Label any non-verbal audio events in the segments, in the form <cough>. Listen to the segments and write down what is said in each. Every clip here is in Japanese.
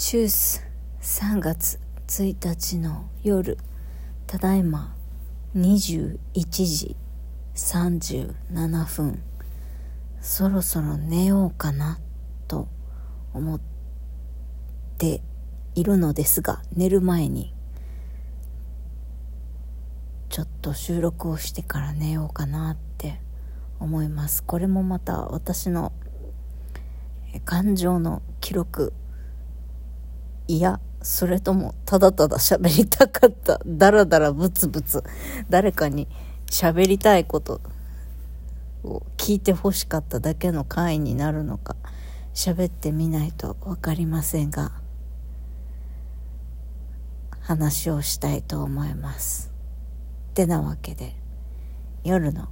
チュース3月1日の夜ただいま21時37分。そろそろ寝ようかなと思っているのですが寝る前にちょっと収録をしてから寝ようかなって思います。これもまた私の感情の記録いやそれともただただ喋りたかった。だらだらブツブツ。誰かに喋りたいこと。を聞いてほしかっただけの回になるのか。喋ってみないと分かりませんが。話をしたいと思います。ってなわけで夜の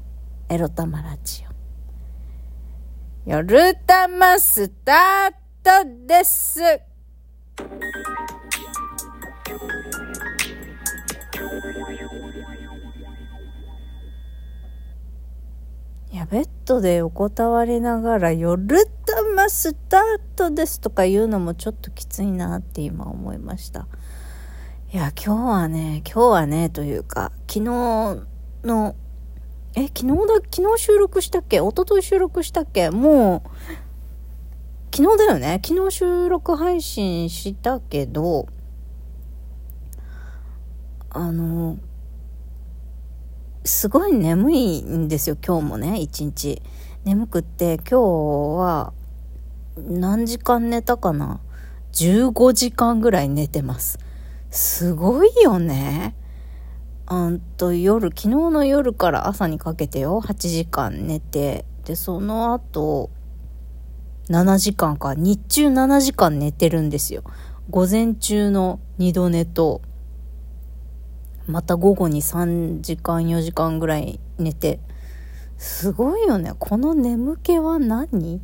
エロ玉ラジオ。夜玉スタートです。ベッドで横たわりながら「夜玉スタートです」とか言うのもちょっときついなって今思いました。いや今日はね今日はねというか昨日のえ昨日だ昨日収録したっけ？一昨日収録したっけ？もう昨日だよね？昨日収録配信したけどあのすごい眠いんですよ今日もね一日。眠くって今日は何時間寝たかな？15時間ぐらい寝てます。すごいよね。うんと夜昨日の夜から朝にかけてよ8時間寝て。でその後7時間か。日中7時間寝てるんですよ。午前中の2度寝とまた午後に3時間4時間ぐらい寝てすごいよね。この眠気は何？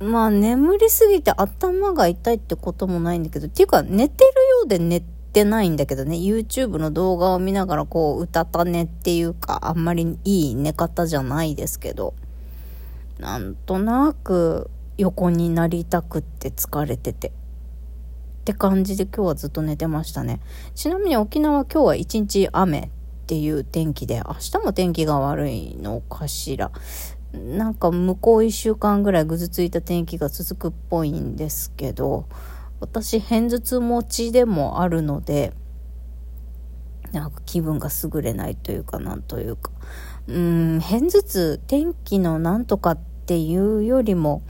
まあ眠りすぎて頭が痛いってこともないんだけどっていうか寝てるようで寝てないんだけどね。YouTube の動画を見ながらこう歌た寝っていうかあんまりいい寝方じゃないですけど。なんとなく横になりたくって疲れてて。って感じで今日はずっと寝てましたね。ちなみに沖縄今日は一日雨っていう天気で、明日も天気が悪いのかしら。なんか向こう一週間ぐらいぐずついた天気が続くっぽいんですけど、私、偏頭痛持ちでもあるので、なんか気分が優れないというか、なんというか。うん、偏頭痛、天気のなんとかっていうよりも、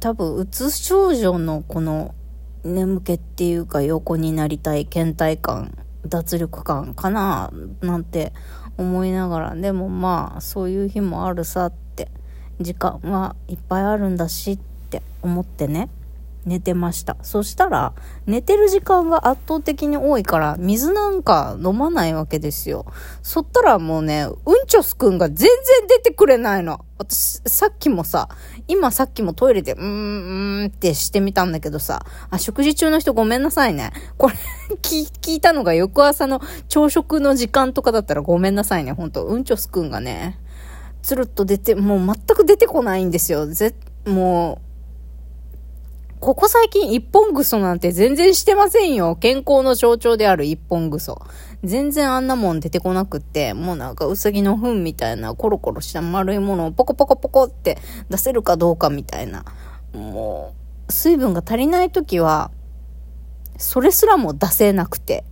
多分、うつ症状のこの眠気っていうか横になりたい倦怠感脱力感かななんて思いながら。でもまあそういう日もあるさって時間はいっぱいあるんだしって思ってね。寝てました。そしたら、寝てる時間が圧倒的に多いから、水なんか飲まないわけですよ。そったらもうね、うんちょすくんが全然出てくれないの。私、さっきもさ、今さっきもトイレで、うーん、うーんってしてみたんだけどさ、あ、食事中の人ごめんなさいね。これ <laughs> 聞、聞いたのが翌朝の朝食の時間とかだったらごめんなさいね。ほんと、うんちょすくんがね、つるっと出て、もう全く出てこないんですよ。ぜ、もう、ここ最近一本ぐそなんて全然してませんよ。健康の象徴である一本ぐそ。全然あんなもん出てこなくって、もうなんかうさぎの糞みたいなコロコロした丸いものをポコポコポコって出せるかどうかみたいな。もう、水分が足りない時は、それすらも出せなくて。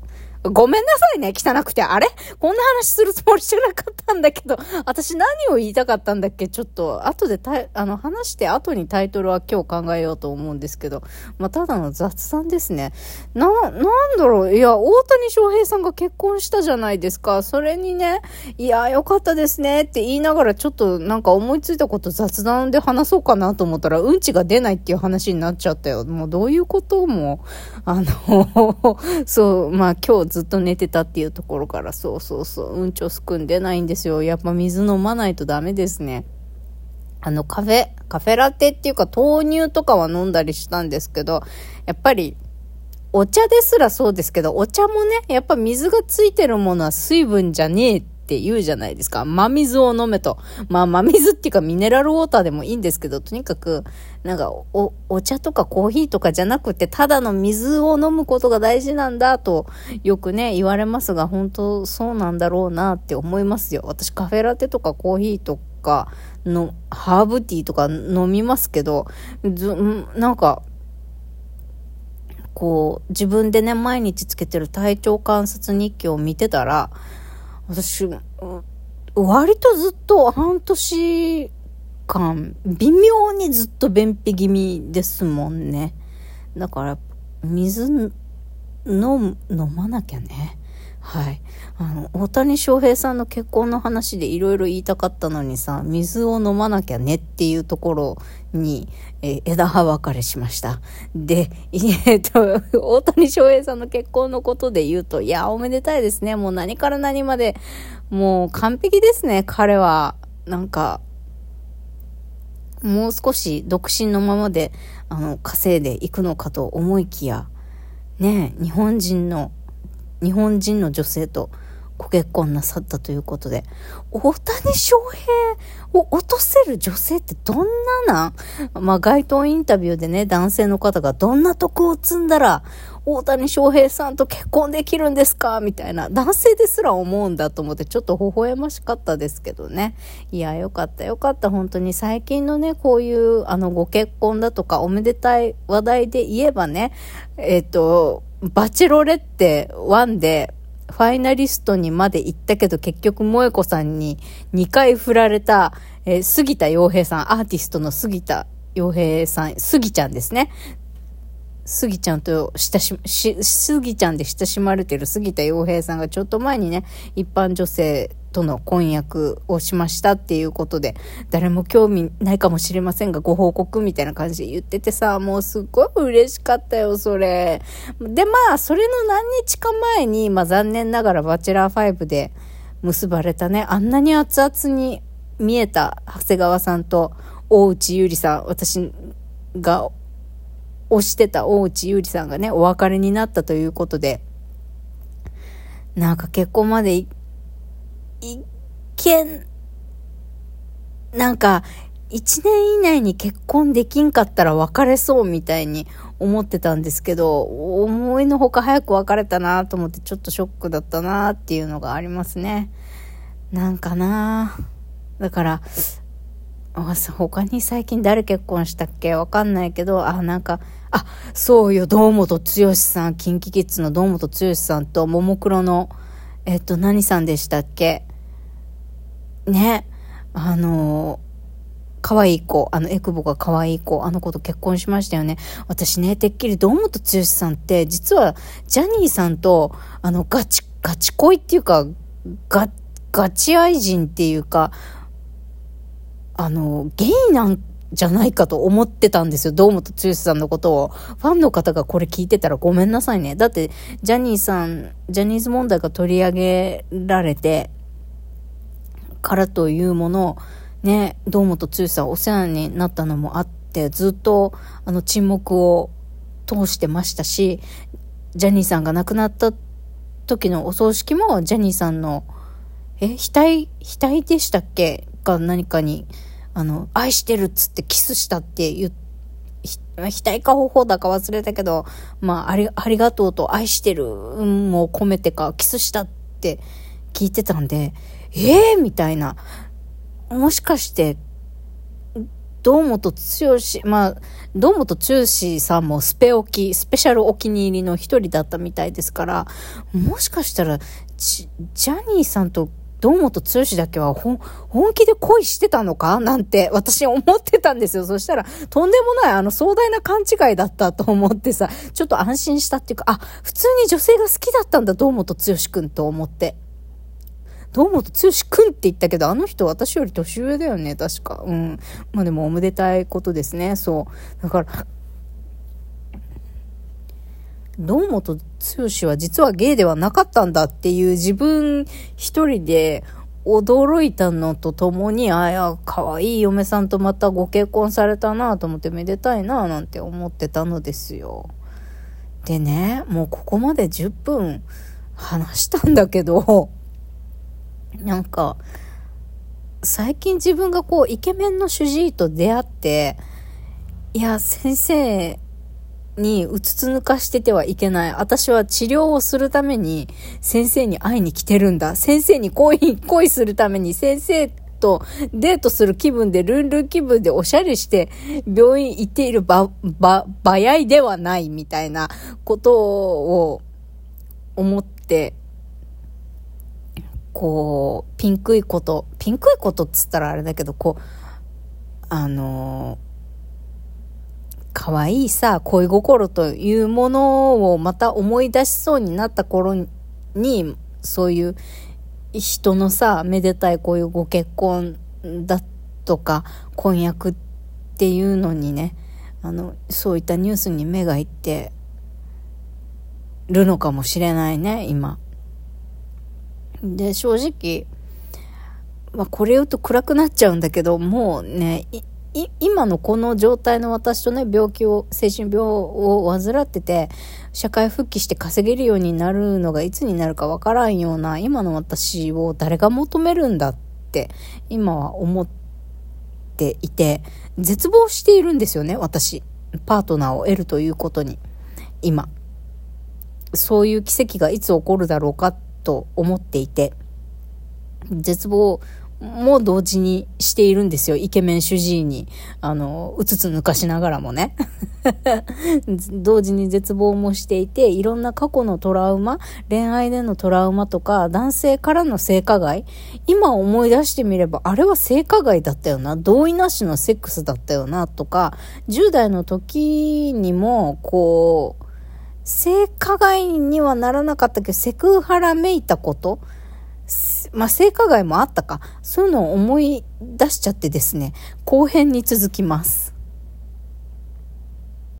ごめんなさいね、汚くて。あれ？こんな話するつもりじゃなかったんだけど、私何を言いたかったんだっけ？ちょっと、後でたあの、話して後にタイトルは今日考えようと思うんですけど、まあ、ただの雑談ですね。な、なんだろう、いや、大谷翔平さんが結婚したじゃないですか。それにね、いや、よかったですねって言いながら、ちょっとなんか思いついたこと雑談で話そうかなと思ったら、うんちが出ないっていう話になっちゃったよ。もうどういうこと？も、あの、<laughs> そう、まあ今日ずっと寝てたっていうところから、そうそうそう、うんちょすくんでないんですよ。やっぱ水飲まないとダメですね。あの、カフェ、カフェラテっていうか豆乳とかは飲んだりしたんですけど、やっぱり、お茶ですらそうですけど、お茶もね、やっぱ水がついてるものは水分じゃねえっって言うじゃないですか。真水を飲めと。まあ、真水っていうかミネラルウォーターでもいいんですけど、とにかく、なんか、お、お茶とかコーヒーとかじゃなくて、ただの水を飲むことが大事なんだと、よくね、言われますが、本当そうなんだろうなって思いますよ。私、カフェラテとかコーヒーとかの、ハーブティーとか飲みますけど、なんか、こう、自分でね、毎日つけてる体調観察日記を見てたら、私、割とずっと半年間、微妙にずっと便秘気味ですもんね。だから、水飲飲まなきゃね。はい。あの、大谷翔平さんの結婚の話でいろいろ言いたかったのにさ、水を飲まなきゃねっていうところに、え、枝葉分かれしました。で、えっと、大谷翔平さんの結婚のことで言うと、いや、おめでたいですね。もう何から何まで、もう完璧ですね、彼は。なんか、もう少し独身のままで、あの、稼いでいくのかと思いきや、ね日本人の日本人の女性とご結婚なさったということで、大谷翔平を落とせる女性ってどんななん？まあ街頭インタビューでね、男性の方がどんな徳を積んだら、大谷翔平さんと結婚できるんですか？みたいな、男性ですら思うんだと思って、ちょっと微笑ましかったですけどね。いや、よかったよかった。本当に最近のね、こういう、あの、ご結婚だとか、おめでたい話題で言えばね、えっ、と、バチェロレッテ1で、ファイナリストにまで行ったけど、結局萌子さんに2回振られた、えー、杉田洋平さん、アーティストの杉田洋平さん、杉ちゃんですね。杉ちゃんと親し、し、杉ちゃんで親しまれてる杉田洋平さんがちょっと前にね、一般女性との婚約をしましたっていうことで、誰も興味ないかもしれませんが、ご報告みたいな感じで言っててさ、もうすっごい嬉しかったよ、それ。で、まあ、それの何日か前に、まあ残念ながらバチェラー5で結ばれたね、あんなに熱々に見えた長谷川さんと大内ゆりさん、私が推してた大内ゆりさんがね、お別れになったということで、なんか結婚までい、いけん、なんか、一年以内に結婚できんかったら別れそうみたいに思ってたんですけど、思いのほか早く別れたなと思ってちょっとショックだったなっていうのがありますね。なんかなだから、他に最近誰結婚したっけ？わかんないけど、あ、なんか、あ、そうよ、堂本剛さん、キンキキッズの堂本剛さんと、ももクロの、えっと、何さんでしたっけ？ね、あの可愛い子、あの、エクボが可愛い子、あの子と結婚しましたよね。私ね、てっきり堂本剛さんって、実は、ジャニーさんと、あの、ガチ、ガチ恋っていうか、ガ、ガチ愛人っていうか、あの、ゲイなんじゃないかと思ってたんですよ。堂本剛さんのことを。ファンの方がこれ聞いてたらごめんなさいね。だって、ジャニーさん、ジャニーズ問題が取り上げられて、からというもの、ね、堂本剛さんお世話になったのもあって、ずっと、あの、沈黙を通してましたし、ジャニーさんが亡くなった時のお葬式も、ジャニーさんの、え、額、額でしたっけ？か何かに、あの、愛してるっつってキスしたって言って、額か方法だか忘れたけど、まあ、あり、ありがとうと愛してるも込めてか、キスしたって聞いてたんで、ええー、みたいな。もしかして、堂本剛、まあ、堂本剛さんもスペ置き、スペシャルお気に入りの一人だったみたいですから、もしかしたら、ジャニーさんと堂本剛だけは本気で恋してたのか？なんて <laughs> 私思ってたんですよ。そしたらとんでもないあの壮大な勘違いだったと思ってさ、ちょっと安心したっていうか、あ、普通に女性が好きだったんだ、堂本剛くんと思って。堂本剛くんって言ったけど、あの人私より年上だよね、確か。うん。まあでもおめでたいことですね、そう。だから、堂本剛は実はゲイではなかったんだっていう自分一人で驚いたのとともに、あや、可愛い嫁さんとまたご結婚されたなと思ってめでたいななんて思ってたのですよ。でね、もうここまで10分話したんだけど、なんか、最近自分がこう、イケメンの主治医と出会って、いや、先生にうつつ抜かしててはいけない。私は治療をするために先生に会いに来てるんだ。先生に恋、<laughs> 恋するために先生とデートする気分で、ルンルン気分でおしゃれして病院行っているば、ば、ばやいではないみたいなことを思って、こう、ピンクいこと、ピンクいことっつったらあれだけど、こう、あの可愛いさ、恋心というものをまた思い出しそうになった頃に、そういう人のさ、めでたいこういうご結婚だとか、婚約っていうのにね、あの、そういったニュースに目がいってるのかもしれないね、今。で、正直、まあ、これ言うと暗くなっちゃうんだけど、もうね、今のこの状態の私とね、病気を、精神病を患ってて、社会復帰して稼げるようになるのがいつになるかわからんような、今の私を誰が求めるんだって、今は思っていて、絶望しているんですよね、私。パートナーを得るということに。今。そういう奇跡がいつ起こるだろうかと思っていて、絶望も同時にしているんですよ。イケメン主治医に。あの、うつつ抜かしながらもね。<laughs> 同時に絶望もしていて、いろんな過去のトラウマ、恋愛でのトラウマとか、男性からの性加害、今思い出してみれば、あれは性加害だったよな、同意なしのセックスだったよな、とか、10代の時にも、こう、性加害にはならなかったけど、セクハラめいたことまあ、性加害もあったか。そういうのを思い出しちゃってですね、後編に続きます。